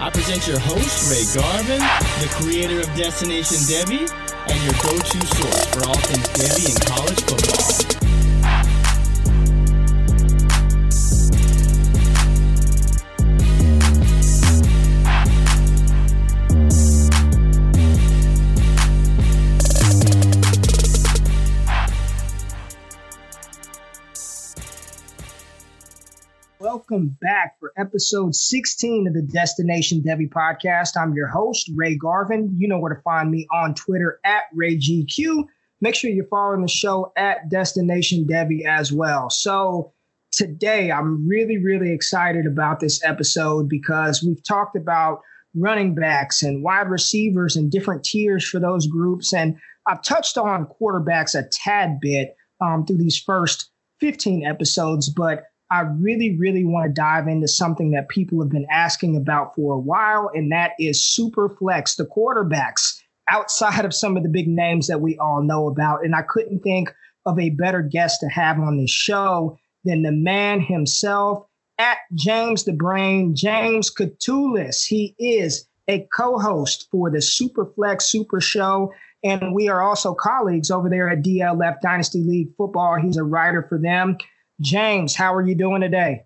I present your host, Ray Garvin, the creator of Destination Devy, and your go-to source for all things Devy and college football. Welcome back for episode 16 of the Destination Devy podcast. I'm your host, Ray Garvin. You know where to find me on Twitter at RayGQ. Make sure you're following the show at Destination Devy as well. So, today I'm really, really excited about this episode because we've talked about running backs and wide receivers and different tiers for those groups. And I've touched on quarterbacks a tad bit um, through these first 15 episodes, but I really, really want to dive into something that people have been asking about for a while, and that is super flex, the quarterbacks outside of some of the big names that we all know about. And I couldn't think of a better guest to have on this show than the man himself at James the Brain, James Catullus. He is a co-host for the Superflex Super Show. And we are also colleagues over there at DLF Dynasty League Football. He's a writer for them. James, how are you doing today?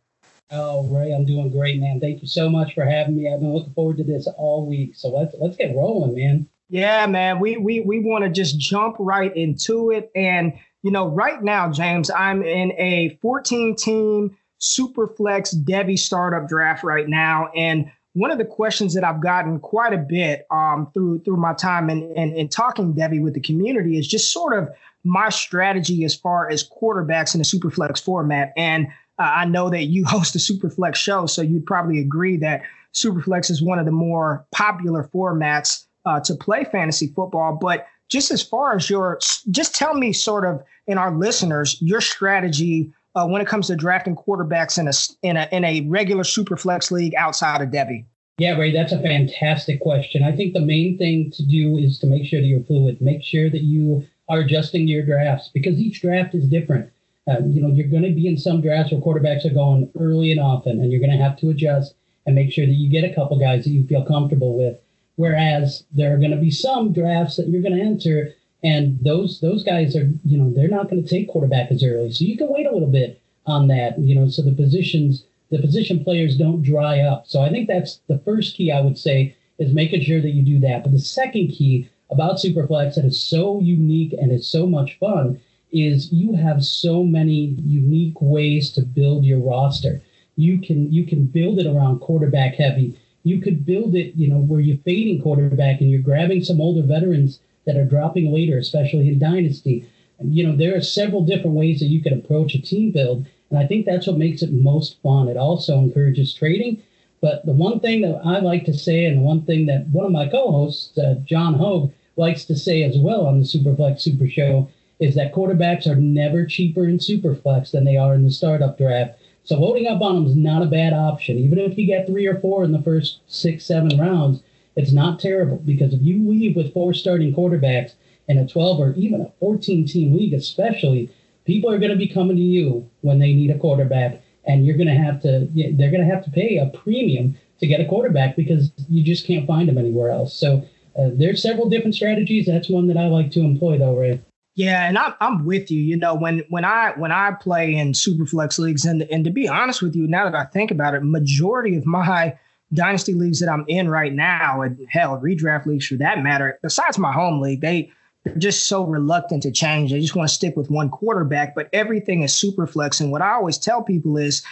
Oh, Ray, I'm doing great, man. Thank you so much for having me. I've been looking forward to this all week. So let's let's get rolling, man. Yeah, man. We we we want to just jump right into it. And you know, right now, James, I'm in a 14 team super flex Devy startup draft right now. And one of the questions that I've gotten quite a bit um, through through my time and and in, in talking Devy with the community is just sort of my strategy as far as quarterbacks in a superflex format. And uh, I know that you host a superflex show, so you'd probably agree that superflex is one of the more popular formats uh, to play fantasy football. But just as far as your, just tell me sort of in our listeners your strategy uh, when it comes to drafting quarterbacks in a in a in a regular superflex league outside of Devy. Yeah, Ray, that's a fantastic question. I think the main thing to do is to make sure that you're fluid. Make sure that you are adjusting your drafts because each draft is different. Uh, you know, you're going to be in some drafts where quarterbacks are going early and often, and you're going to have to adjust and make sure that you get a couple guys that you feel comfortable with. Whereas there are going to be some drafts that you're going to enter, and those those guys are, you know, they're not going to take quarterback as early, so you can wait a little bit on that. You know, so the positions, the position players don't dry up. So I think that's the first key I would say is making sure that you do that. But the second key about Superflex that is so unique and it's so much fun is you have so many unique ways to build your roster. You can you can build it around quarterback heavy. You could build it, you know, where you're fading quarterback and you're grabbing some older veterans that are dropping later, especially in dynasty. You know, there are several different ways that you can approach a team build, and I think that's what makes it most fun. It also encourages trading. But the one thing that I like to say, and the one thing that one of my co-hosts, uh, John Hogue, likes to say as well on the Superflex Super Show is that quarterbacks are never cheaper in Superflex than they are in the startup draft. So loading up on them is not a bad option. Even if you get three or four in the first six, seven rounds, it's not terrible because if you leave with four starting quarterbacks in a 12 or even a 14 team league, especially, people are going to be coming to you when they need a quarterback, and you're going to have to, they're going to have to pay a premium to get a quarterback because you just can't find them anywhere else. So uh, there's several different strategies. That's one that I like to employ, though, Ray. Yeah, and I'm I'm with you. You know, when when I when I play in superflex leagues, and and to be honest with you, now that I think about it, majority of my dynasty leagues that I'm in right now, and hell, redraft leagues for that matter, besides my home league, they they're just so reluctant to change. They just want to stick with one quarterback, but everything is super flex. And what I always tell people is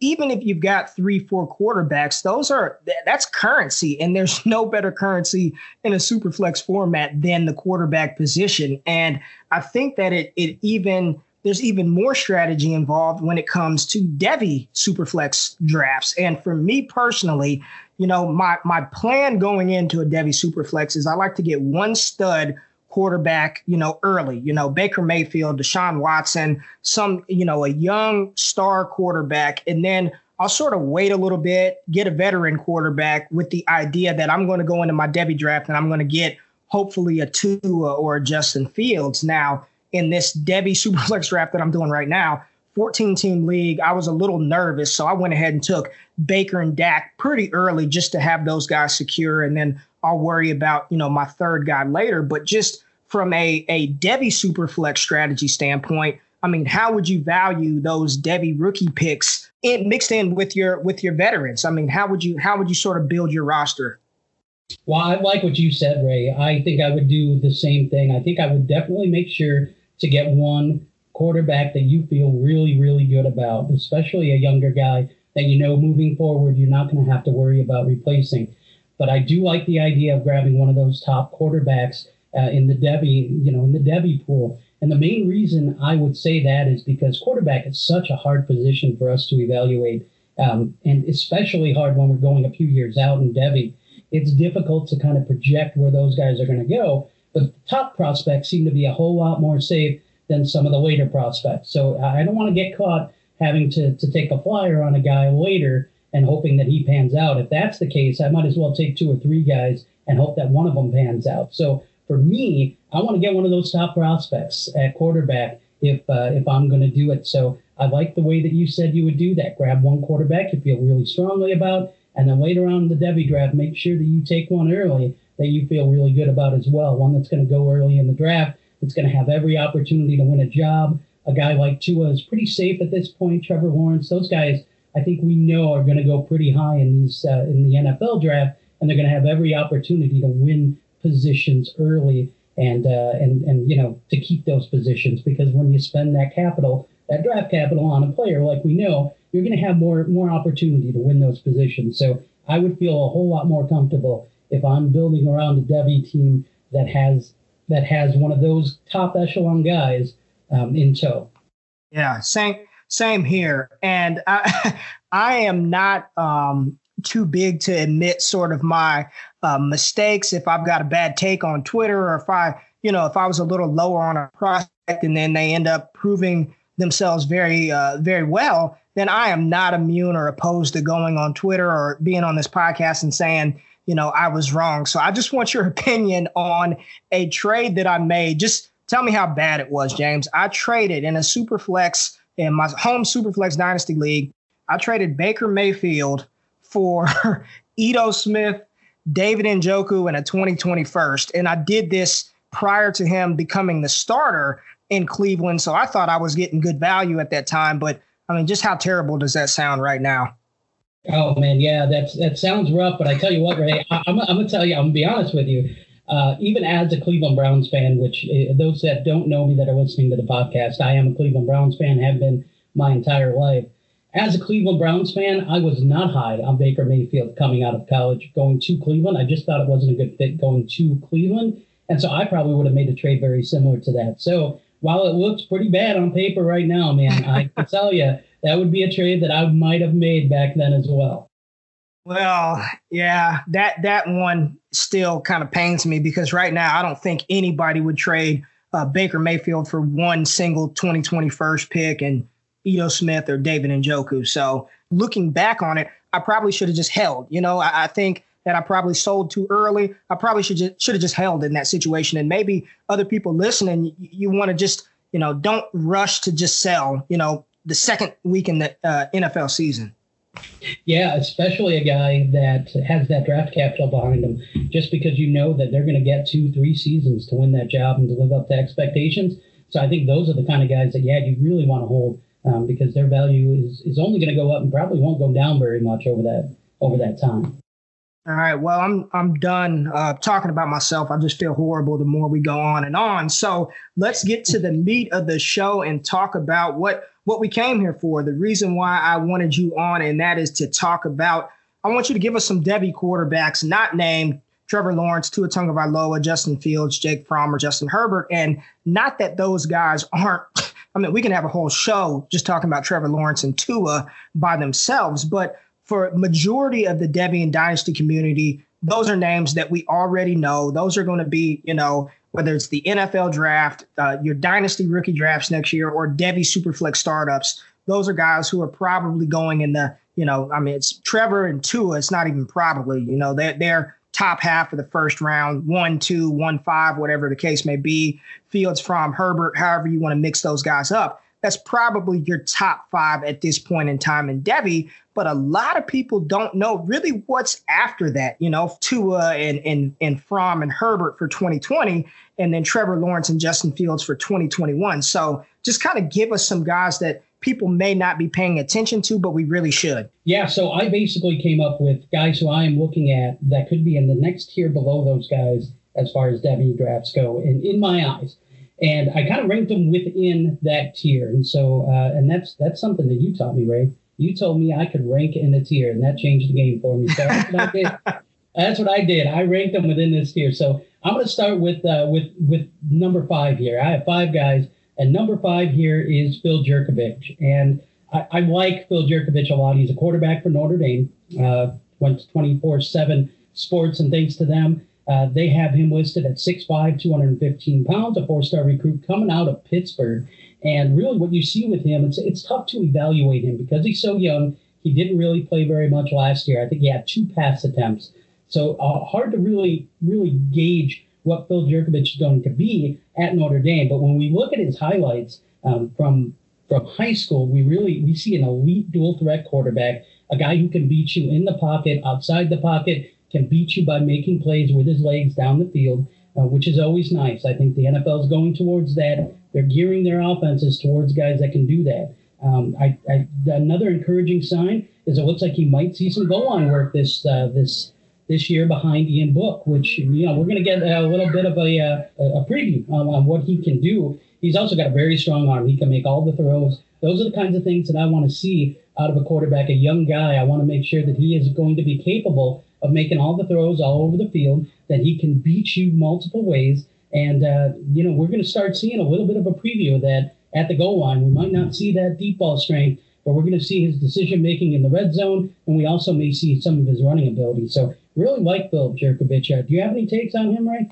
even if you've got three, four quarterbacks, those are that's currency, and there's no better currency in a super flex format than the quarterback position. And I think that it it even there's even more strategy involved when it comes to Devy Superflex drafts. And for me personally, you know, my my plan going into a Devy Superflex is I like to get one stud quarterback, you know, early, you know, Baker Mayfield, Deshaun Watson, some, you know, a young star quarterback. And then I'll sort of wait a little bit, get a veteran quarterback with the idea that I'm going to go into my Devy draft and I'm going to get hopefully a Tua or a Justin Fields. Now, in this Devy Superflex draft that I'm doing right now, 14 team league, I was a little nervous. So I went ahead and took Baker and Dak pretty early just to have those guys secure. And then I'll worry about, you know, my third guy later. But just from a, a Devy Superflex strategy standpoint, I mean, how would you value those Devy rookie picks in, mixed in with your with your veterans? I mean, how would you how would you sort of build your roster? Well, I like what you said, Ray. I think I would do the same thing. I think I would definitely make sure to get one quarterback that you feel really, really good about, especially a younger guy that you know moving forward you're not going to have to worry about replacing. But I do like the idea of grabbing one of those top quarterbacks uh, in the Devy, you know, in the Devy pool. And the main reason I would say that is because quarterback is such a hard position for us to evaluate, um, and especially hard when we're going a few years out in Devy. It's difficult to kind of project where those guys are going to go but top prospects seem to be a whole lot more safe than some of the later prospects. So I don't want to get caught having to, to take a flyer on a guy later and hoping that he pans out. If that's the case, I might as well take two or three guys and hope that one of them pans out. So for me, I want to get one of those top prospects at quarterback if uh, if I'm going to do it. So I like the way that you said you would do that. Grab one quarterback you feel really strongly about, and then later on in the Devy draft, make sure that you take one early that you feel really good about as well. One that's going to go early in the draft, that's going to have every opportunity to win a job. A guy like Tua is pretty safe at this point. Trevor Lawrence, those guys, I think we know are going to go pretty high in these uh, in the NFL draft, and they're going to have every opportunity to win positions early and uh, and and you know to keep those positions because when you spend that capital, that draft capital on a player like we know, you're going to have more more opportunity to win those positions. So I would feel a whole lot more comfortable if I'm building around a Devy team that has that has one of those top echelon guys um, in tow. Yeah, same same here. And I I am not um, too big to admit sort of my uh, mistakes if I've got a bad take on Twitter or if I you know if I was a little lower on a prospect and then they end up proving themselves very uh, very well then I am not immune or opposed to going on Twitter or being on this podcast and saying you know, I was wrong. So I just want your opinion on a trade that I made. Just tell me how bad it was, James. I traded in a super flex in my home Superflex dynasty league. I traded Baker Mayfield for Ito Smith, David Njoku, and a 2020 first. And I did this prior to him becoming the starter in Cleveland. So I thought I was getting good value at that time. But I mean, just how terrible does that sound right now? Oh man, yeah, that's that sounds rough. But I tell you what, Ray, I, am I'm gonna tell you, I'm gonna be honest with you. Uh, even as a Cleveland Browns fan, which uh, those that don't know me that are listening to the podcast, I am a Cleveland Browns fan, have been my entire life. As a Cleveland Browns fan, I was not high on Baker Mayfield coming out of college, going to Cleveland. I just thought it wasn't a good fit going to Cleveland, and so I probably would have made a trade very similar to that. So while it looks pretty bad on paper right now, man, I can tell you that would be a trade that I might have made back then as well. Well, yeah, that that one still kind of pains me because right now I don't think anybody would trade uh, Baker Mayfield for one single 2020 first pick and Ito Smith or David Njoku. So looking back on it, I probably should have just held. You know, I, I think that I probably sold too early. I probably should just, should have just held in that situation. And maybe other people listening, you, you want to just you know don't rush to just sell. You know, the second week in the uh, NFL season. Yeah, especially a guy that has that draft capital behind him, just because you know that they're going to get two, three seasons to win that job and to live up to expectations. So I think those are the kind of guys that, yeah, you really want to hold um, because their value is, is only going to go up and probably won't go down very much over that over that time. All right. Well, I'm I'm done uh, talking about myself. I just feel horrible the more we go on and on. So let's get to the meat of the show and talk about what what we came here for, the reason why I wanted you on, and that is to talk about. I want you to give us some Devy quarterbacks not named Trevor Lawrence, Tua Tagovailoa, Justin Fields, Jake Fromm, or Justin Herbert, and not that those guys aren't. I mean, we can have a whole show just talking about Trevor Lawrence and Tua by themselves, but for majority of the Debian Dynasty community, those are names that we already know. Those are going to be, you know, whether it's the NFL draft, uh, your dynasty rookie drafts next year, or Devy Superflex startups. Those are guys who are probably going in the, you know, I mean, it's Trevor and Tua. It's not even probably, you know, they're they're top half of the first round, one, two, one, five, whatever the case may be. Fields Fromm Herbert, however you want to mix those guys up. That's probably your top five at this point in time in Devy but a lot of people don't know really what's after that. You know, Tua and and and Fromm and Herbert for 2020, and then Trevor Lawrence and Justin Fields for 2021. So just kind of give us some guys that people may not be paying attention to, but we really should. Yeah, so I basically came up with guys who I am looking at that could be in the next tier below those guys as far as Devy drafts go, in, in my eyes. And I kind of ranked them within that tier, and so uh, and that's that's something that you taught me, Ray you told me I could rank in a tier, and that changed the game for me. So that's what I did. That's what I did. I ranked them within this tier. So I'm going to start with uh, with with number five here. I have five guys, and number five here is Phil Jurkovec, and I, I like Phil Jurkovec a lot. He's a quarterback for Notre Dame. Uh, went 24/7 Sports, and thanks to them, uh, they have him listed at 6'5", 215 pounds, a four-star recruit coming out of Pittsburgh. And really, what you see with him, it's it's tough to evaluate him because he's so young. He didn't really play very much last year. I think he had two pass attempts, so uh, hard to really really gauge what Phil Jurkovec is going to be at Notre Dame. But when we look at his highlights um, from from high school, we really we see an elite dual threat quarterback, a guy who can beat you in the pocket, outside the pocket, can beat you by making plays with his legs down the field, uh, which is always nice. I think the NFL is going towards that. They're gearing their offenses towards guys that can do that. Um, I, I, another encouraging sign is it looks like he might see some goal line work this uh, this this year behind Ian Book, which you know we're going to get a little bit of a uh, a preview on, what he can do. He's also got a very strong arm. He can make all the throws. Those are the kinds of things that I want to see out of a quarterback, a young guy. I want to make sure that he is going to be capable of making all the throws all over the field, that he can beat you multiple ways, and, uh, you know, we're going to start seeing a little bit of a preview of that at the goal line. We might not see that deep ball strength, but we're going to see his decision making in the red zone, and we also may see some of his running ability. So, really like Phil Jurkovec. Uh, do you have any takes on him, Ray?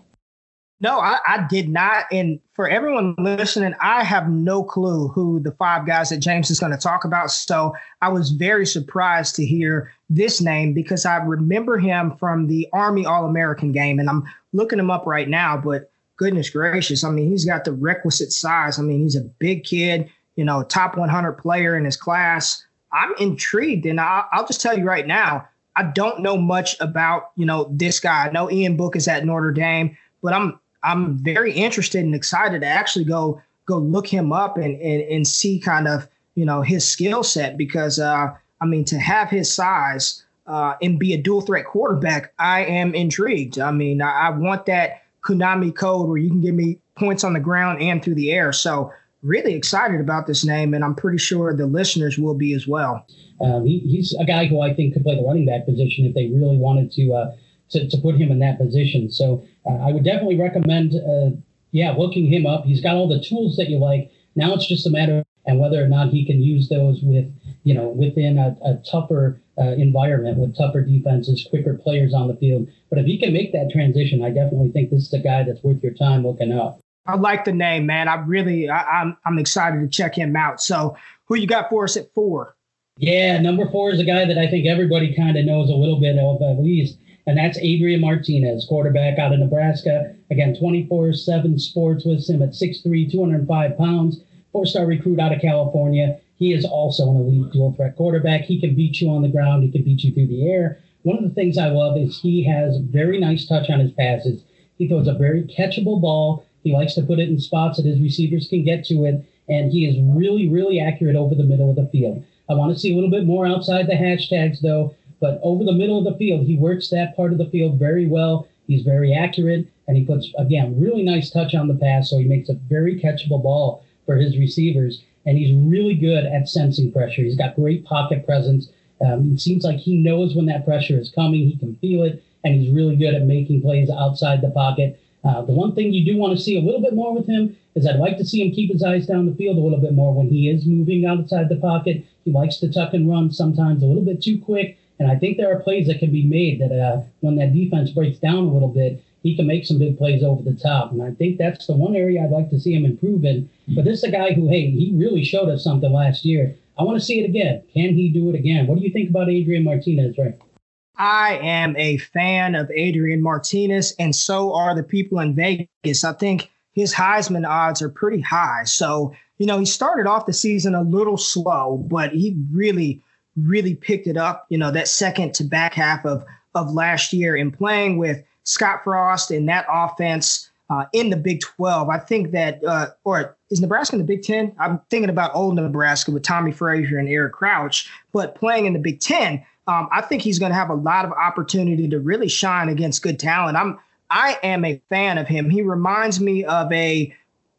No, I, I, did not. And for everyone listening, I have no clue who the five guys that James is going to talk about. So I was very surprised to hear this name because I remember him from the Army All American game. And I'm looking him up right now, but goodness gracious. I mean, he's got the requisite size. I mean, he's a big kid, you know, top 100 player in his class. I'm intrigued. And I'll, I'll just tell you right now, I don't know much about, you know, this guy. I know Ian Book is at Notre Dame, but I'm I'm very interested and excited to actually go go look him up and and, and see kind of, you know, his skill set because uh I mean to have his size uh, and be a dual threat quarterback, I am intrigued. I mean, I, I want that Konami code where you can give me points on the ground and through the air. So really excited about this name, and I'm pretty sure the listeners will be as well. Um, he, he's a guy who I think could play the running back position if they really wanted to uh, to, to, put him in that position. So I would definitely recommend, uh, yeah, looking him up. He's got all the tools that you like. Now it's just a matter of and whether or not he can use those with you know within a, a tougher uh, environment with tougher defenses, quicker players on the field. But if he can make that transition, I definitely think this is a guy that's worth your time looking up. I like the name, man. I really, I, I'm, I'm excited to check him out. So, who you got for us at four? Yeah, number four is a guy that I think everybody kind of knows a little bit of at least, and that's Adrian Martinez, quarterback out of Nebraska. Again, 24/7 Sports with him at 6'3", 205 pounds, four-star recruit out of California. He is also an elite dual threat quarterback. He can beat you on the ground. He can beat you through the air. One of the things I love is he has very nice touch on his passes. He throws a very catchable ball. He likes to put it in spots that his receivers can get to it, and he is really, really accurate over the middle of the field. I want to see a little bit more outside the hashtags, though, but over the middle of the field, he works that part of the field very well. He's very accurate, and he puts, again, really nice touch on the pass, so he makes a very catchable ball for his receivers. and he's really good at sensing pressure. He's got great pocket presence. Um, it seems like he knows when that pressure is coming. He can feel it, and he's really good at making plays outside the pocket. Uh, the one thing you do want to see a little bit more with him is I'd like to see him keep his eyes down the field a little bit more when he is moving outside the pocket. He likes to tuck and run sometimes a little bit too quick. And I think there are plays that can be made that uh, when that defense breaks down a little bit, he can make some big plays over the top. And I think that's the one area I'd like to see him improve in. But this is a guy who, hey, he really showed us something last year. I want to see it again. Can he do it again? What do you think about Adrian Martinez, Ray? I am a fan of Adrian Martinez, and so are the people in Vegas. I think his Heisman odds are pretty high. So, you know, he started off the season a little slow, but he really, really picked it up, you know, that second to back half of, of last year in playing with Scott Frost and that offense uh, in the Big 12. I think that, uh, or is Nebraska in the Big 10? I'm thinking about old Nebraska with Tommie Frazier and Eric Crouch, but playing in the Big 10, um, I think he's going to have a lot of opportunity to really shine against good talent. I'm, I am a fan of him. He reminds me of a,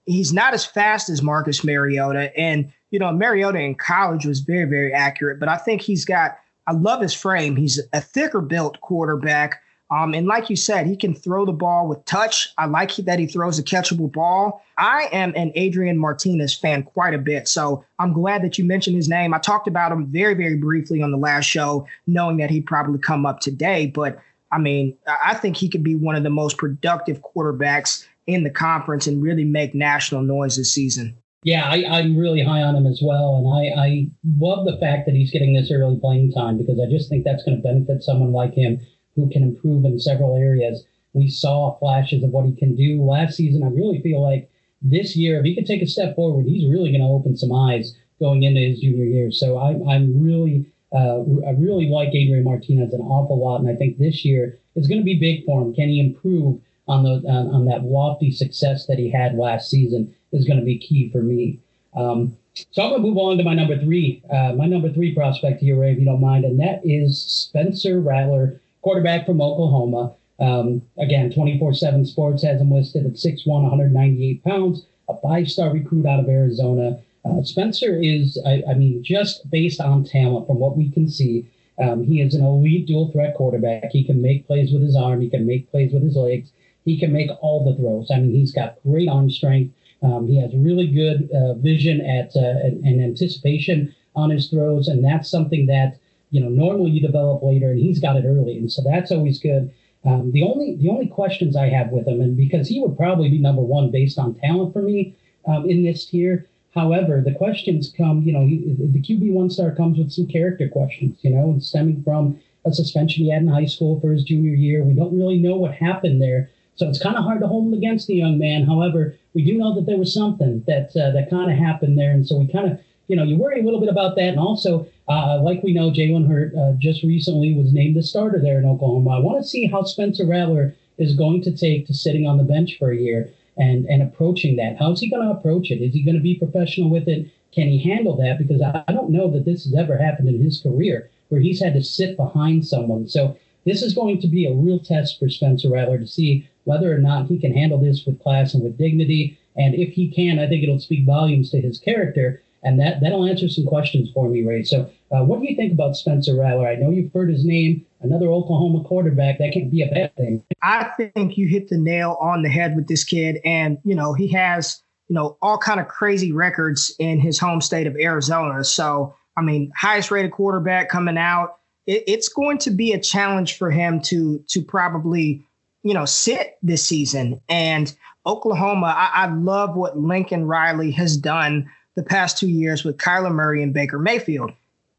he's not as fast as Marcus Mariota. And, you know, Mariota in college was very, very accurate, but I think he's got, I love his frame. He's a thicker built quarterback um, and like you said, he can throw the ball with touch. I like that he throws a catchable ball. I am an Adrian Martinez fan quite a bit. So I'm glad that you mentioned his name. I talked about him very, very briefly on the last show, knowing that he'd probably come up today. But I mean, I think he could be one of the most productive quarterbacks in the conference and really make national noise this season. Yeah, I, am really high on him as well. And I, I love the fact that he's getting this early playing time because I just think that's going to benefit someone like him who can improve in several areas. We saw flashes of what he can do last season. I really feel like this year, if he could take a step forward, he's really going to open some eyes going into his junior year. So I'm, I'm really, uh, I really like Adrian Martinez an awful lot, and I think this year is going to be big for him. Can he improve on the on, on that lofty success that he had last season? Is going to be key for me. Um, so I'm going to move on to my number three, uh, my number three prospect here, Ray, if you don't mind, and that is Spencer Rattler quarterback from Oklahoma. Um, again, 24 7 Sports has him listed at 6'1, 198 pounds, a five star recruit out of Arizona. Uh, Spencer is, I, I, mean, just based on talent from what we can see, um, he is an elite dual threat quarterback. He can make plays with his arm, he can make plays with his legs, he can make all the throws. I mean, he's got great arm strength. Um, he has really good uh, vision at uh, and anticipation on his throws, and that's something that you know, normally you develop later, and he's got it early, and so that's always good. Um, the only the only questions I have with him, and because he would probably be number one based on talent for me um, in this tier. However, the questions come, you know, he, the QB one star comes with some character questions, you know, stemming from a suspension he had in high school for his junior year. We don't really know what happened there, so it's kind of hard to hold him against the young man. However, we do know that there was something that uh, that kind of happened there, and so we kind of, you know, you worry a little bit about that, and also uh, like we know, Jalen Hurts uh, just recently was named the starter there in Oklahoma. I want to see how Spencer Rattler is going to take to sitting on the bench for a year and, and approaching that. How's he going to approach it? Is he going to be professional with it? Can he handle that? Because I, I don't know that this has ever happened in his career where he's had to sit behind someone. So this is going to be a real test for Spencer Rattler to see whether or not he can handle this with class and with dignity. And if he can, I think it'll speak volumes to his character and that that'll answer some questions for me, Ray. So, uh, what do you think about Spencer Rattler? I know you've heard his name, another Oklahoma quarterback. That can't be a bad thing. I think you hit the nail on the head with this kid, and you know he has you know all kind of crazy records in his home state of Arizona. So, I mean, highest rated quarterback coming out. It, it's going to be a challenge for him to to probably you know sit this season and. Oklahoma, I, I love what Lincoln Riley has done the past two years with Kyler Murray and Baker Mayfield.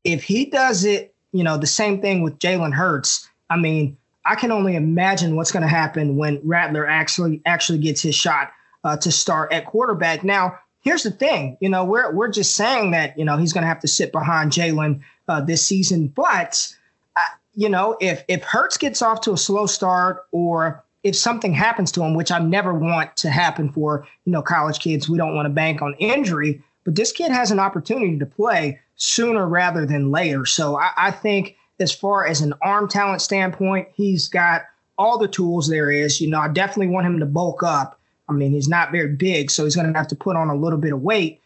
If he does it, you know, the same thing with Jalen Hurts, I mean, I can only imagine what's going to happen when Rattler actually actually gets his shot uh, to start at quarterback. Now, here's the thing, you know, we're we're just saying that you know he's going to have to sit behind Jalen uh, this season, but you know, if if Hurts gets off to a slow start or if something happens to him, which I never want to happen for you know college kids, we don't want to bank on injury. But this kid has an opportunity to play sooner rather than later. So I, I think as far as an arm talent standpoint, he's got all the tools there is. You know, I definitely want him to bulk up. I mean, he's not very big, so he's going to have to put on a little bit of weight.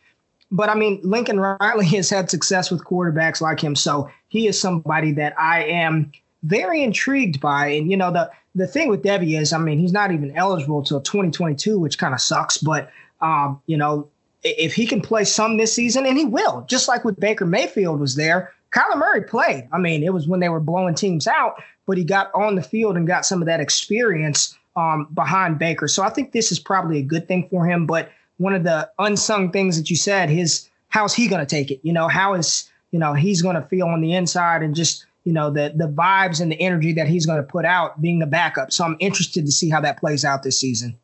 but I mean, Lincoln Riley has had success with quarterbacks like him, so he is somebody that I am very intrigued by. And you know, the the thing with Devy is, I mean, he's not even eligible till 2022, which kind of sucks. But um, you know, if he can play some this season, and he will, just like with Baker Mayfield was there. Kyler Murray played. I mean, it was when they were blowing teams out, but he got on the field and got some of that experience um, behind Baker. So I think this is probably a good thing for him. But one of the unsung things that you said, his how's he going to take it? You know, how is you know he's going to feel on the inside and just you know the the vibes and the energy that he's going to put out being a backup. So I'm interested to see how that plays out this season.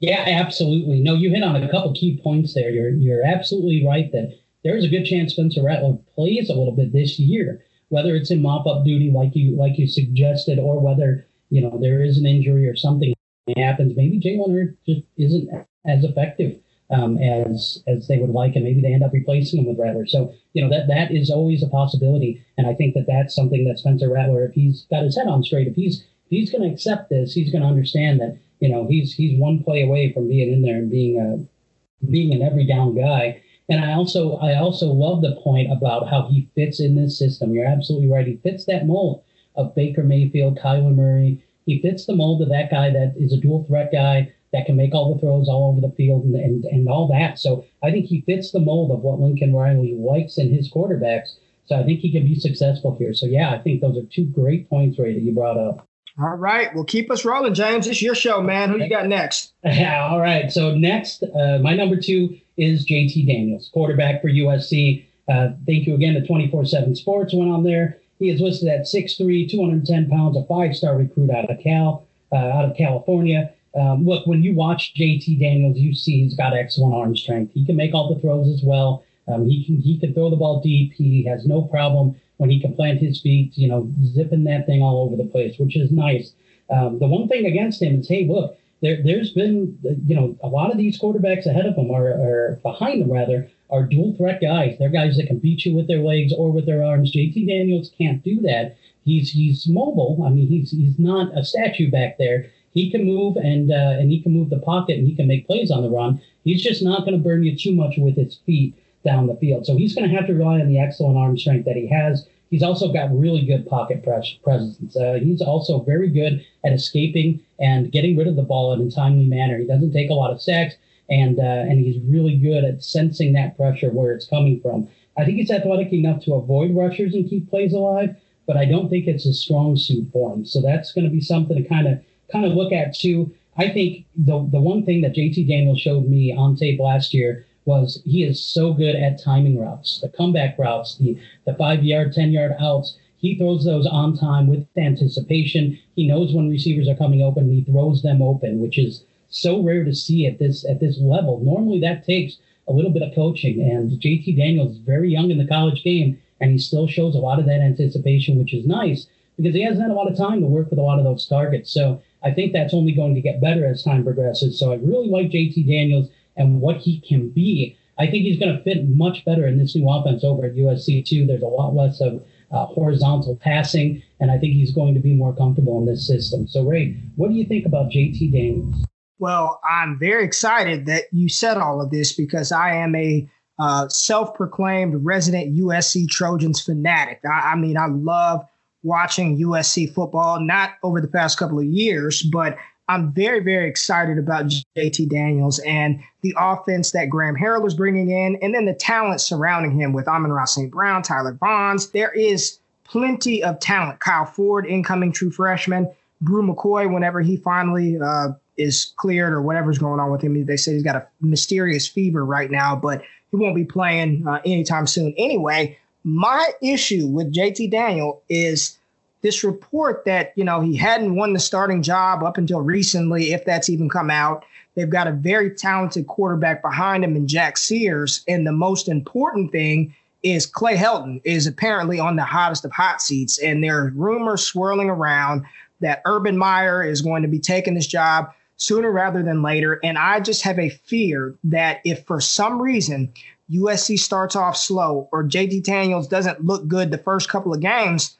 Yeah, absolutely. No, you hit on a couple key points there. You're you're absolutely right that there's a good chance Spencer Rattler plays a little bit this year, whether it's in mop up duty like you like you suggested, or whether you know there is an injury or something happens. Maybe Jay Leonard just isn't as effective um, as as they would like, and maybe they end up replacing him with Rattler. So you know that that is always a possibility, and I think that that's something that Spencer Rattler, if he's got his head on straight, if he's if he's going to accept this, he's going to understand that you know he's he's one play away from being in there and being a being an every down guy. And I also I also love the point about how he fits in this system. You're absolutely right. He fits that mold of Baker Mayfield, Kyler Murray. He fits the mold of that guy that is a dual threat guy that can make all the throws all over the field and, and, and all that. So I think he fits the mold of what Lincoln Riley likes in his quarterbacks. So I think he can be successful here. So yeah, I think those are two great points, Ray, that you brought up. All right. Well, keep us rolling, James. It's your show, man. Who you got next? Yeah, all right. So next, uh, my number two is JT Daniels, quarterback for USC. Uh, thank you again to 24-7 Sports went on there. He is listed at 6'3", 210 pounds, a five-star recruit out of Cal, uh, out of California. Um, look, when you watch JT Daniels, you see he's got excellent arm strength. He can make all the throws as well. Um, he can he can throw the ball deep. He has no problem when he can plant his feet, you know, zipping that thing all over the place, which is nice. Um, the one thing against him is, hey, look, there, there's been, you know, a lot of these quarterbacks ahead of him are, are behind them rather are dual threat guys. They're guys that can beat you with their legs or with their arms. JT Daniels can't do that. He's he's mobile. I mean, he's he's not a statue back there he can move and uh, and he can move the pocket and he can make plays on the run. He's just not going to burn you too much with his feet down the field. So he's going to have to rely on the excellent arm strength that he has. He's also got really good pocket presence. Uh, he's also very good at escaping and getting rid of the ball in a timely manner. He doesn't take a lot of sacks, and uh, and he's really good at sensing that pressure where it's coming from. I think he's athletic enough to avoid rushers and keep plays alive, but I don't think it's a strong suit for him. So that's going to be something to kind of kind of look at too. I think the the one thing that JT Daniels showed me on tape last year was he is so good at timing routes, the comeback routes, the the five yard, ten yard outs. He throws those on time with anticipation. He knows when receivers are coming open. he throws them open, which is so rare to see at this at this level. Normally that takes a little bit of coaching. And JT Daniels is very young in the college game, and he still shows a lot of that anticipation, which is nice because he hasn't had a lot of time to work with a lot of those targets. So I think that's only going to get better as time progresses. So I really like JT Daniels and what he can be. I think he's going to fit much better in this new offense over at USC too. There's a lot less of uh, horizontal passing, and I think he's going to be more comfortable in this system. So Ray, what do you think about JT Daniels? Well, I'm very excited that you said all of this because I am a uh, self-proclaimed resident USC Trojans fanatic. I, I mean, I love watching USC football, not over the past couple of years, but I'm very, very excited about JT Daniels and the offense that Graham Harrell is bringing in, and then the talent surrounding him with Amon-Ra St. Brown, Tyler Vaughns. There is plenty of talent. Kyle Ford, incoming true freshman. Bru McCoy, whenever he finally uh, is cleared or whatever's going on with him, they say he's got a mysterious fever right now, but he won't be playing uh, anytime soon anyway. My issue with JT Daniel is this report that, you know, he hadn't won the starting job up until recently, if that's even come out. They've got a very talented quarterback behind him in Jack Sears. And the most important thing is Clay Helton is apparently on the hottest of hot seats. And there are rumors swirling around that Urban Meyer is going to be taking this job sooner rather than later. And I just have a fear that if for some reason USC starts off slow or JT Daniels doesn't look good the first couple of games,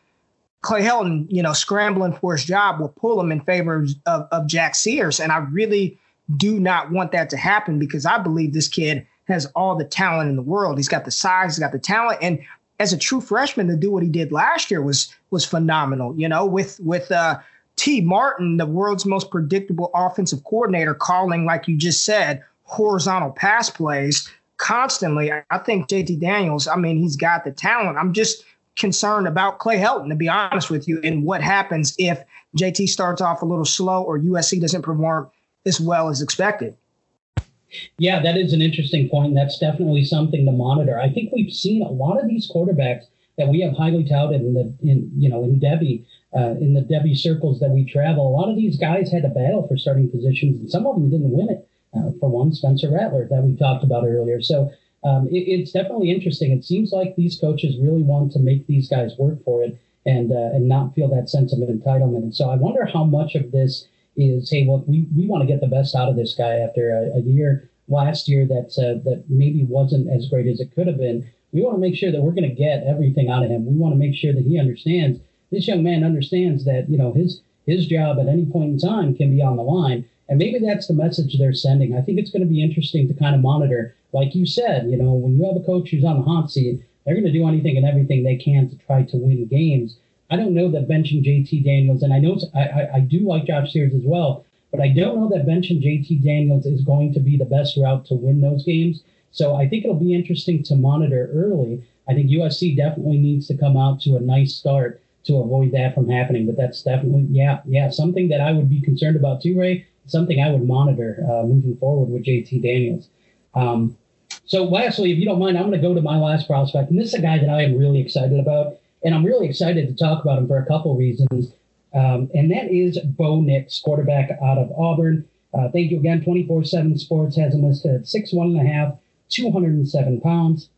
Clay Helton, you know, scrambling for his job will pull him in favor of, of Jack Sears. And I really do not want that to happen because I believe this kid has all the talent in the world. He's got the size, he's got the talent, and as a true freshman to do what he did last year was was phenomenal. You know, with with uh, Tee Martin, the world's most predictable offensive coordinator, calling like you just said horizontal pass plays constantly. I think JT Daniels. I mean, he's got the talent. I'm just concerned about Clay Helton, to be honest with you, and what happens if JT starts off a little slow or USC doesn't perform as well as expected. Yeah, that is an interesting point. That's definitely something to monitor. I think we've seen a lot of these quarterbacks that we have highly touted in the in you know in Devy uh, in the Devy circles that we travel. A lot of these guys had to battle for starting positions, and some of them didn't win it. Uh, for one, Spencer Rattler that we talked about earlier. So um, it, it's definitely interesting. It seems like these coaches really want to make these guys work for it and uh, and not feel that sense of entitlement. And so I wonder how much of this is, hey, look, we, we want to get the best out of this guy after a, a year last year that uh, that maybe wasn't as great as it could have been. We want to make sure that we're going to get everything out of him. We want to make sure that he understands. This young man understands that you know his his job at any point in time can be on the line, and maybe that's the message they're sending. I think it's going to be interesting to kind of monitor, like you said. You know, when you have a coach who's on the hot seat, they're going to do anything and everything they can to try to win games. I don't know that benching JT Daniels, and I know I, I, I do like Josh Sears as well, but I don't know that benching JT Daniels is going to be the best route to win those games. So I think it'll be interesting to monitor early. I think USC definitely needs to come out to a nice start to avoid that from happening. But that's definitely, yeah, yeah, something that I would be concerned about too, Ray. Something I would monitor uh, moving forward with JT Daniels. Um, so, lastly, if you don't mind, I'm going to go to my last prospect, and this is a guy that I am really excited about, and I'm really excited to talk about him for a couple reasons. Um, and that is Bo Nix, quarterback out of Auburn. Uh, thank you again. 24 7 Sports has him listed at 6'1.5, 207 pounds.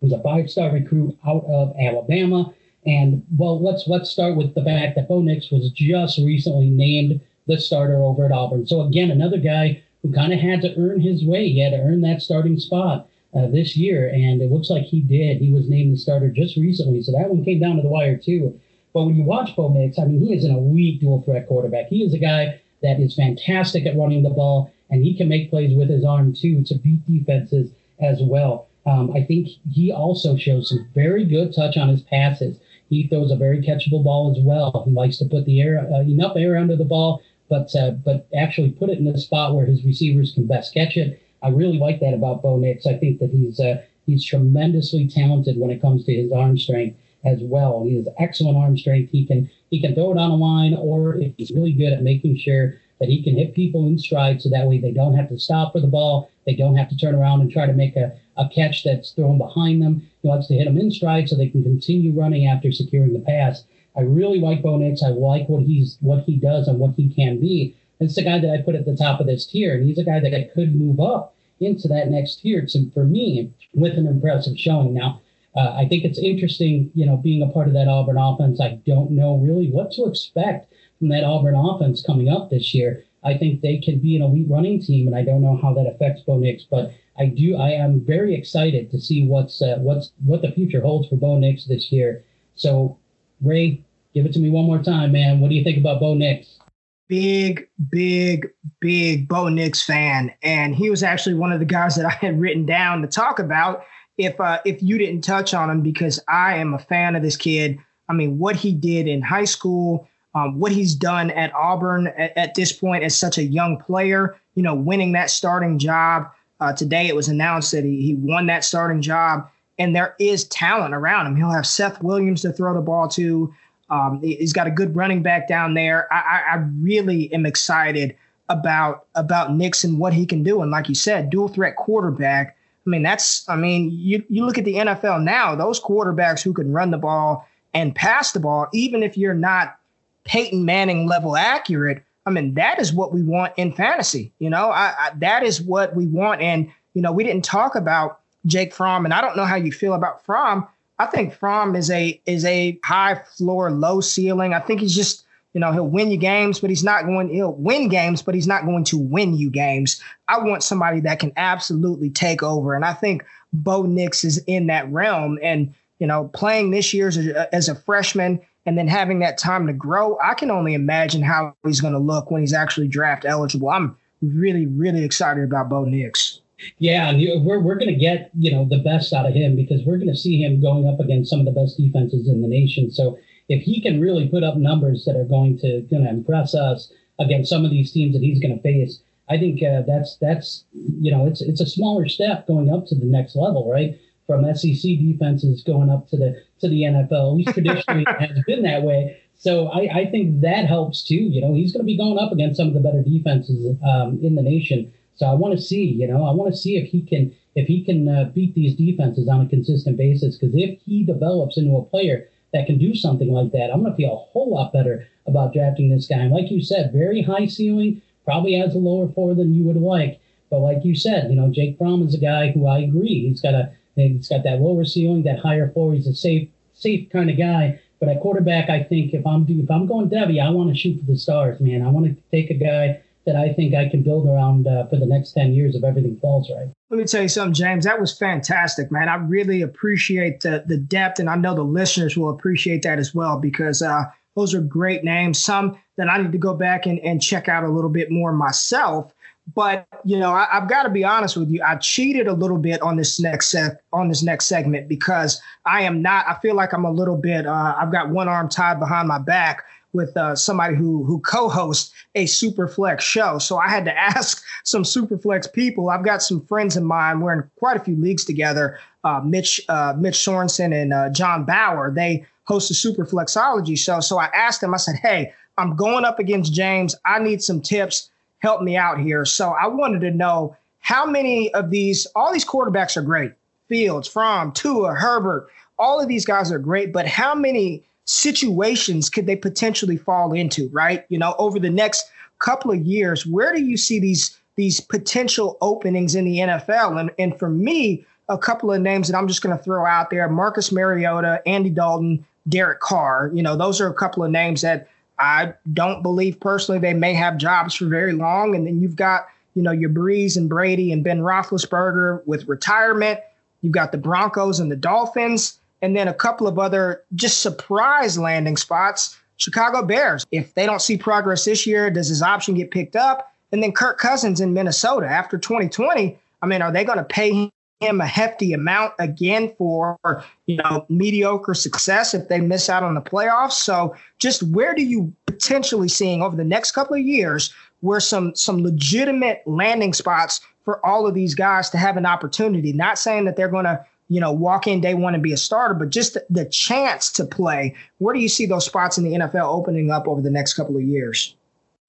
He was a five star recruit out of Alabama. And well, let's let's start with the fact that Bo Nix was just recently named the starter over at Auburn. So again, another guy who kind of had to earn his way. He had to earn that starting spot uh, this year, and it looks like he did. He was named the starter just recently, so that one came down to the wire too. But when you watch Bo Nix, I mean, he is an elite dual threat quarterback. He is a guy that is fantastic at running the ball, and he can make plays with his arm too to beat defenses as well. Um, I think he also shows some very good touch on his passes. He throws a very catchable ball as well. He likes to put the air uh, enough air under the ball, but uh, but actually put it in the spot where his receivers can best catch it. I really like that about Bo Nix. I think that he's uh, he's tremendously talented when it comes to his arm strength as well. He has excellent arm strength. He can he can throw it on a line, or if he's really good at making sure that he can hit people in stride, so that way they don't have to stop for the ball, they don't have to turn around and try to make a, a catch that's thrown behind them. He wants to hit them in stride so they can continue running after securing the pass. I really like Bo Nix. I like what he's what he does and what he can be. It's the guy that I put at the top of this tier, and he's a guy that I could move up into that next tier. So for me, with an impressive showing. Now, uh, I think it's interesting, you know, being a part of that Auburn offense. I don't know really what to expect from that Auburn offense coming up this year. I think they can be an elite running team, and I don't know how that affects Bo Nix, but I do. I am very excited to see what's uh, what's what the future holds for Bo Nix this year. So, Ray, give it to me one more time, man. What do you think about Bo Nix? Big, big, big Bo Nix fan, and he was actually one of the guys that I had written down to talk about if uh, if you didn't touch on him because I am a fan of this kid. I mean, what he did in high school, um, what he's done at Auburn at, at, this point as such a young player, you know, winning that starting job. Uh, today it was announced that he, he won that starting job, and there is talent around him. He'll have Seth Williams to throw the ball to. Um, he's got a good running back down there. I, I, really am excited about about Nixon, what he can do, and like you said, dual threat quarterback I mean, that's, I mean, you, you look at the NFL now, those quarterbacks who can run the ball and pass the ball, even if you're not Peyton Manning level accurate, I mean, that is what we want in fantasy. You know, I, I, that is what we want. And, you know, we didn't talk about Jake Fromm, and I don't know how you feel about Fromm. I think Fromm is a is a high floor, low ceiling. I think he's just you know, he'll win you games, but he's not going, he'll win games, but he's not going to win you games. I want somebody that can absolutely take over. And I think Bo Nix is in that realm. And, you know, playing this year as a, as a freshman and then having that time to grow, I can only imagine how he's going to look when he's actually draft eligible. I'm really, really excited about Bo Nix. Yeah, and we're we're going to get you know the best out of him because we're going to see him going up against some of the best defenses in the nation. So if he can really put up numbers that are going to going to impress us against some of these teams that he's going to face, I think uh, that's that's you know it's it's a smaller step going up to the next level, right? From SEC defenses going up to the to the NFL. At least traditionally has been that way. So I, I think that helps too. You know, he's going to be going up against some of the better defenses um, in the nation. So I want to see, you know, I want to see if he can if he can uh, beat these defenses on a consistent basis. Because if he develops into a player that can do something like that, I'm going to feel a whole lot better about drafting this guy. And like you said, very high ceiling, probably has a lower floor than you would like. But like you said, you know, Jake Fromm is a guy who I agree he's got a he's got that lower ceiling, that higher floor. He's a safe safe kind of guy. But at quarterback, I think if I'm if I'm going Devy, I want to shoot for the stars, man. I want to take a guy that I think I can build around uh, for the next 10 years if everything falls right. Let me tell you something, James. That was fantastic, man. I really appreciate the, the depth, and I know the listeners will appreciate that as well because uh, those are great names. Some that I need to go back and, and check out a little bit more myself. But you know, I, have got to be honest with you. I cheated a little bit on this next set on this next segment because I am not. I feel like I'm a little bit. Uh, I've got one arm tied behind my back with uh, somebody who who co-hosts a Superflex show. So I had to ask some Superflex people. I've got some friends of mine. We're in quite a few leagues together. Uh, Mitch uh, Mitch Sorensen and uh, John Bauer. They host a Superflexology show. So I asked them. I said, "Hey, I'm going up against James. I need some tips. Help me out here." So I wanted to know how many of these. All these quarterbacks are great. Fields, Fromm, Tua, Herbert. All of these guys are great, but how many situations could they potentially fall into, right? You know, over the next couple of years, where do you see these these potential openings in the NFL? And and for me, a couple of names that I'm just going to throw out there: Marcus Mariota, Andy Dalton, Derek Carr. You know, those are a couple of names that I don't believe personally they may have jobs for very long. And then you've got you know your Brees and Brady and Ben Roethlisberger with retirement. You've got the Broncos and the Dolphins and then a couple of other just surprise landing spots. Chicago Bears. If they don't see progress this year, does his option get picked up? And then Kirk Cousins in Minnesota after 2020. I mean, are they going to pay him a hefty amount again for you know mediocre success if they miss out on the playoffs? So, just where do you potentially seeing over the next couple of years where some some legitimate landing spots for all of these guys to have an opportunity? Not saying that they're going to you know, walk in day one and be a starter, but just the, chance to play. Where do you see those spots in the NFL opening up over the next couple of years?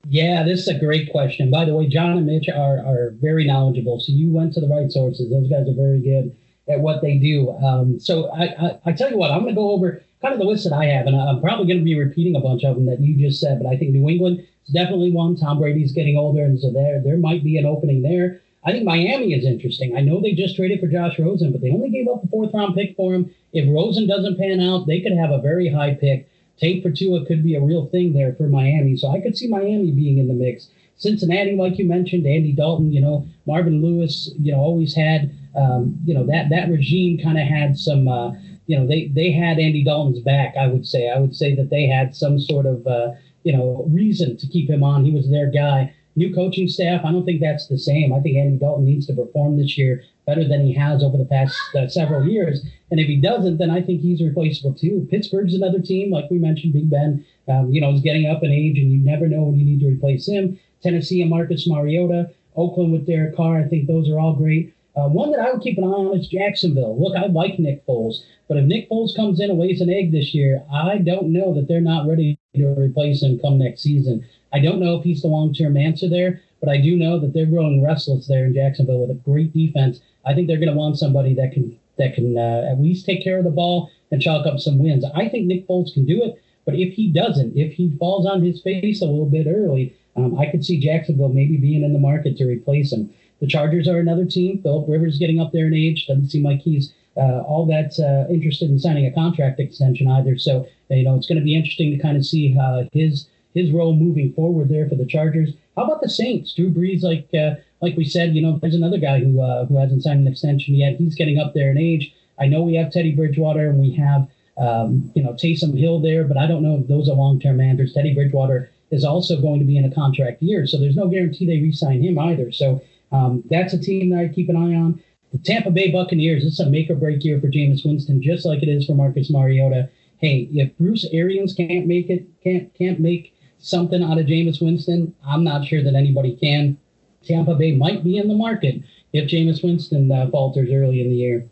Yeah, this is a great question. By the way, John and Mitch are, are very knowledgeable. So you went to the right sources. Those guys are very good at what they do. Um, so I, I, I, tell you what, I'm going to go over kind of the list that I have, and I'm probably going to be repeating a bunch of them that you just said. But I think New England is definitely one. Tom Brady's getting older, and so there there might be an opening there. I think Miami is interesting. I know they just traded for Josh Rosen, but they only gave up a fourth round pick for him. If Rosen doesn't pan out, they could have a very high pick. Tate for Tua could be a real thing there for Miami. So I could see Miami being in the mix. Cincinnati, like you mentioned, Andy Dalton, you know, Marvin Lewis, you know, always had, um, you know, that that regime kind of had some, uh, you know, they they had Andy Dalton's back. I would say. I would say that they had some sort of, uh, you know, reason to keep him on. He was their guy. New coaching staff, I don't think that's the same. I think Andy Dalton needs to perform this year better than he has over the past uh, several years. And if he doesn't, then I think he's replaceable too. Pittsburgh's another team, like we mentioned, Big Ben, um, you know, is getting up in age, and you never know when you need to replace him. Tennessee and Marcus Mariota, Oakland with Derek Carr, I think those are all great. Uh, one that I would keep an eye on is Jacksonville. Look, I like Nick Foles, but if Nick Foles comes in and lays an egg this year, I don't know that they're not ready to replace him come next season. I don't know if he's the long term answer there, but I do know that they're growing restless there in Jacksonville with a great defense. I think they're going to want somebody that can that can uh, at least take care of the ball and chalk up some wins. I think Nick Foles can do it, but if he doesn't, if he falls on his face a little bit early, um, I could see Jacksonville maybe being in the market to replace him. The Chargers are another team. Philip Rivers getting up there in age doesn't seem like he's uh, all that uh, interested in signing a contract extension either. So you know it's going to be interesting to kind of see uh, his his role moving forward there for the Chargers. How about the Saints? Drew Brees, like uh, like we said, you know, there's another guy who uh, who hasn't signed an extension yet. He's getting up there in age. I know we have Teddy Bridgewater and we have um, you know Taysom Hill there, but I don't know if those are long term answers. Teddy Bridgewater is also going to be in a contract year, so there's no guarantee they re-sign him either. So Um, that's a team that I keep an eye on. The Tampa Bay Buccaneers, is a make or break year for Jameis Winston, just like it is for Marcus Mariota. Hey, if Bruce Arians can't make it, can't can't make something out of Jameis Winston, I'm not sure that anybody can. Tampa Bay might be in the market if Jameis Winston uh, falters early in the year.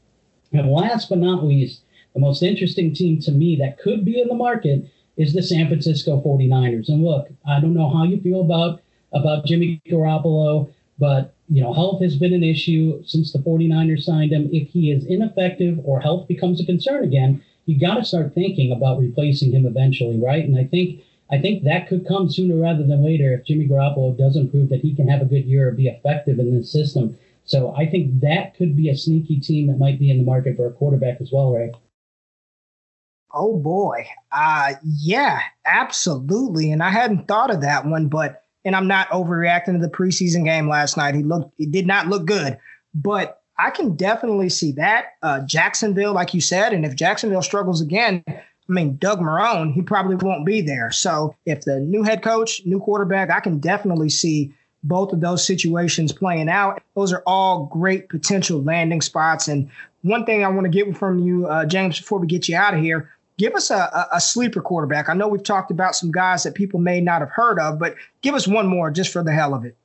And last but not least, the most interesting team to me that could be in the market is the San Francisco 49ers. And look, I don't know how you feel about about Jimmy Garoppolo, but you know, health has been an issue since the 49ers signed him. If he is ineffective or health becomes a concern again, you got to start thinking about replacing him eventually, right? And I think I think that could come sooner rather than later if Jimmy Garoppolo doesn't prove that he can have a good year or be effective in this system. So I think that could be a sneaky team that might be in the market for a quarterback as well, Ray. Oh boy. Uh yeah, absolutely. And I hadn't thought of that one, but and I'm not overreacting to the preseason game last night. He looked he did not look good, but I can definitely see that. Uh Jacksonville, like you said, and if Jacksonville struggles again, I mean, Doug Marrone, he probably won't be there. So if the new head coach, new quarterback, I can definitely see both of those situations playing out. Those are all great potential landing spots. And one thing I want to get from you, uh, James, before we get you out of here, give us a, a, sleeper quarterback. I know we've talked about some guys that people may not have heard of, but give us one more just for the hell of it.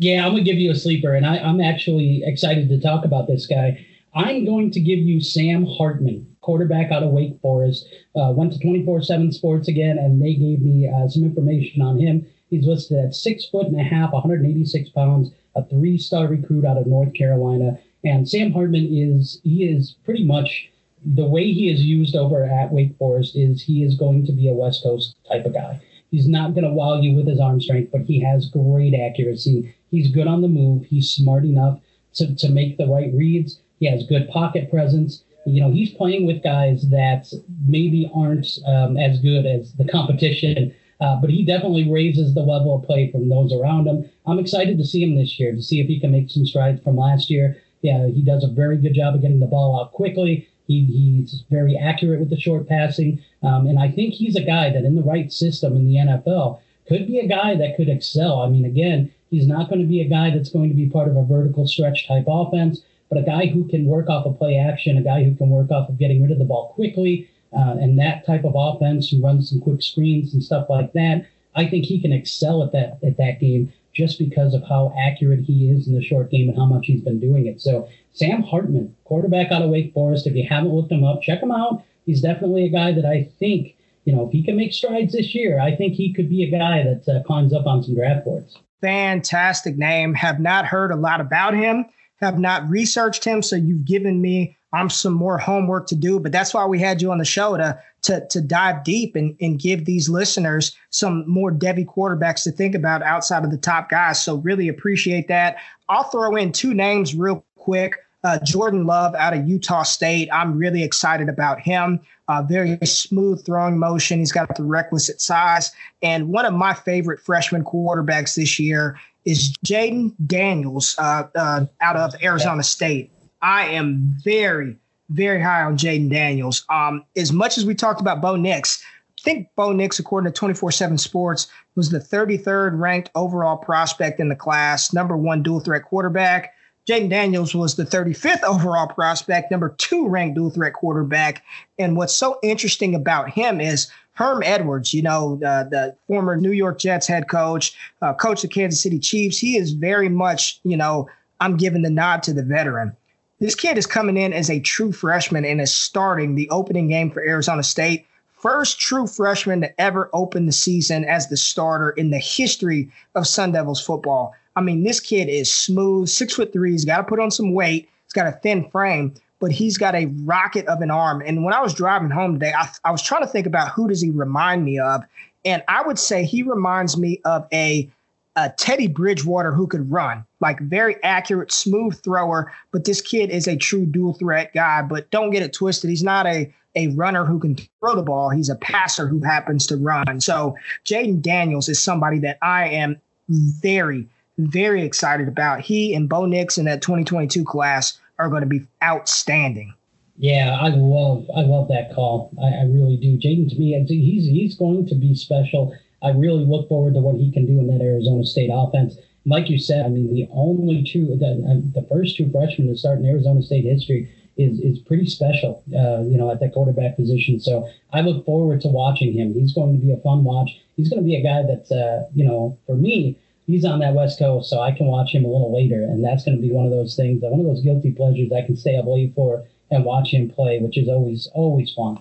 Yeah, I'm going to give you a sleeper, and I, am actually excited to talk about this guy. I'm going to give you Sam Hartman, quarterback out of Wake Forest. Uh, went to 24 7 Sports again, and they gave me uh, some information on him. He's listed at six foot and a half, 186 pounds, a three star recruit out of North Carolina. And Sam Hartman is, he is pretty much the way he is used over at Wake Forest is he is going to be a West Coast type of guy. He's not going to wow you with his arm strength, but he has great accuracy. He's good on the move. He's smart enough to, to make the right reads. He has good pocket presence. You know, he's playing with guys that maybe aren't um, as good as the competition, uh, but he definitely raises the level of play from those around him. I'm excited to see him this year, to see if he can make some strides from last year. Yeah, he does a very good job of getting the ball out quickly. He, he's very accurate with the short passing. Um, and I think he's a guy that in the right system in the NFL could be a guy that could excel. I mean, again, he's not going to be a guy that's going to be part of a vertical stretch type offense, but a guy who can work off of play action, a guy who can work off of getting rid of the ball quickly, uh, and that type of offense who runs some quick screens and stuff like that. I think he can excel at that at that game just because of how accurate he is in the short game and how much he's been doing it. So Sam Hartman, quarterback out of Wake Forest. If you haven't looked him up, check him out. He's definitely a guy that I think, you know, if he can make strides this year, I think he could be a guy that uh, climbs up on some draft boards. Fantastic name. Have not heard a lot about him. Have not researched him. So you've given me um, some more homework to do. But that's why we had you on the show to to, to dive deep and, and give these listeners some more Devy quarterbacks to think about outside of the top guys. So really appreciate that. I'll throw in two names real quick. Uh, Jordan Love out of Utah State. I'm really excited about him. Uh, very smooth throwing motion. He's got the requisite size. And one of my favorite freshman quarterbacks this year is Jayden Daniels uh, uh, out of Arizona State. I am very, very high on Jayden Daniels. Um, as much as we talked about Bo Nix, I think Bo Nix, according to 24 7 Sports, was the 33rd ranked overall prospect in the class, number one dual threat quarterback. Jayden Daniels was the 35th overall prospect, number two ranked dual threat quarterback. And what's so interesting about him is Herm Edwards, you know, the, the former New York Jets head coach, uh, coach of Kansas City Chiefs. He is very much, you know, I'm giving the nod to the veteran. This kid is coming in as a true freshman and is starting the opening game for Arizona State. First true freshman to ever open the season as the starter in the history of Sun Devils football. I mean, this kid is smooth, six foot three. He's got to put on some weight. He's got a thin frame, but he's got a rocket of an arm. And when I was driving home today, I, I was trying to think about who does he remind me of, and I would say he reminds me of a, a Teddy Bridgewater who could run, like very accurate, smooth thrower. But this kid is a true dual threat guy. But don't get it twisted. He's not a a runner who can throw the ball. He's a passer who happens to run. So Jayden Daniels is somebody that I am very very excited about. He and Bo Nix in that 2022 class are going to be outstanding. Yeah, I love I love that call. I, I really do. Jayden to me, he's he's going to be special. I really look forward to what he can do in that Arizona State offense. like you said, I mean, the only two, the, the first two freshmen to start in Arizona State history is is pretty special, uh, you know, at that quarterback position. So I look forward to watching him. He's going to be a fun watch. He's going to be a guy that's, uh, you know, for me, he's on that West Coast, so I can watch him a little later, and that's going to be one of those things, one of those guilty pleasures I can stay up late for and watch him play, which is always always fun.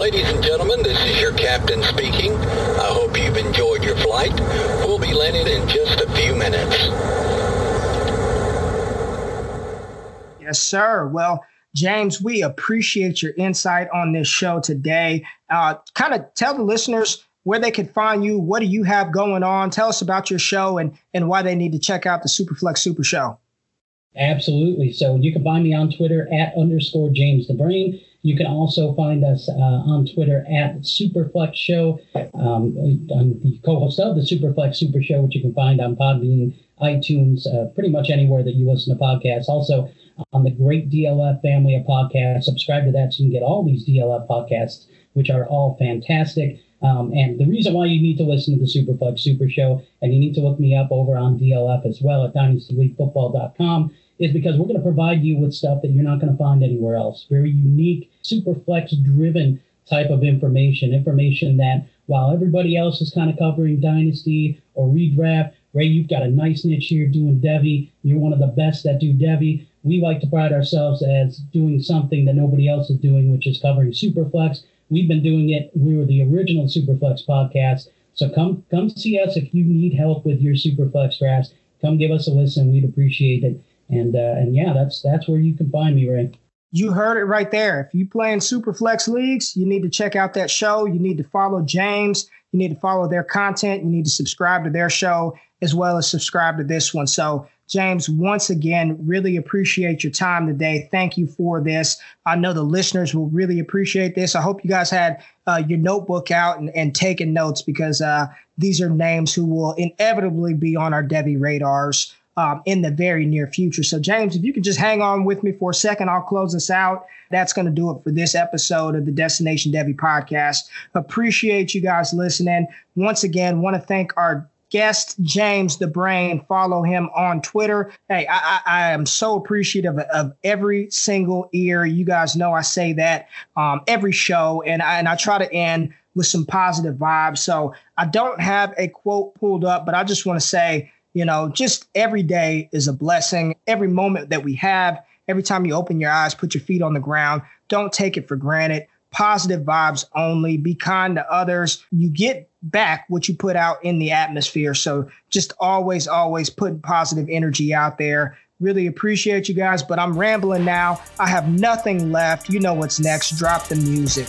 Ladies and gentlemen, this is your captain speaking. I hope you've enjoyed your flight. We'll be landing in just a few minutes. Yes, sir. Well, James, we appreciate your insight on this show today. Uh, kind of tell the listeners where they can find you. What do you have going on? Tell us about your show and, and why they need to check out the Superflex Super Show. Absolutely. So you can find me on Twitter at underscore James the Brain. You can also find us uh, on Twitter at Superflex Show. Um, I'm the co-host of the Superflex Super Show, which you can find on Podbean, iTunes, uh, pretty much anywhere that you listen to podcasts. Also on the great DLF family of podcasts. Subscribe to that so you can get all these DLF podcasts, which are all fantastic. Um, and the reason why you need to listen to the Superflex Super Show, and you need to look me up over on DLF as well at dynastyleaguefootball.com, is because we're going to provide you with stuff that you're not going to find anywhere else. Very unique, Superflex driven type of information. Information that while everybody else is kind of covering Dynasty or redraft, Ray, you've got a nice niche here doing Devy. You're one of the best that do Devy. We like to pride ourselves as doing something that nobody else is doing, which is covering Superflex. We've been doing it. We were the original Superflex podcast. So come come see us if you need help with your Superflex drafts. Come give us a listen. We'd appreciate it. And uh, and yeah, that's that's where you can find me, Ray. You heard it right there. If you play in Superflex leagues, you need to check out that show. You need to follow James. You need to follow their content. You need to subscribe to their show as well as subscribe to this one. So, James, once again, really appreciate your time today. Thank you for this. I know the listeners will really appreciate this. I hope you guys had uh, your notebook out and, and taking notes because uh, these are names who will inevitably be on our Devy radars um, in the very near future. So, James, if you could just hang on with me for a second, I'll close this out. That's going to do it for this episode of the Destination Devy podcast. Appreciate you guys listening. Once again, want to thank our guest James the Brain. Follow him on Twitter. Hey, I, I, I am so appreciative of, of, every single ear. You guys know I say that um, every show, and I, and I try to end with some positive vibes. So I don't have a quote pulled up, but I just want to say you know, just every day is a blessing. Every moment that we have, every time you open your eyes, put your feet on the ground, don't take it for granted. Positive vibes only. Be kind to others. You get back what you put out in the atmosphere. So just always, always put positive energy out there. Really appreciate you guys, but I'm rambling now. I have nothing left. You know what's next. Drop the music.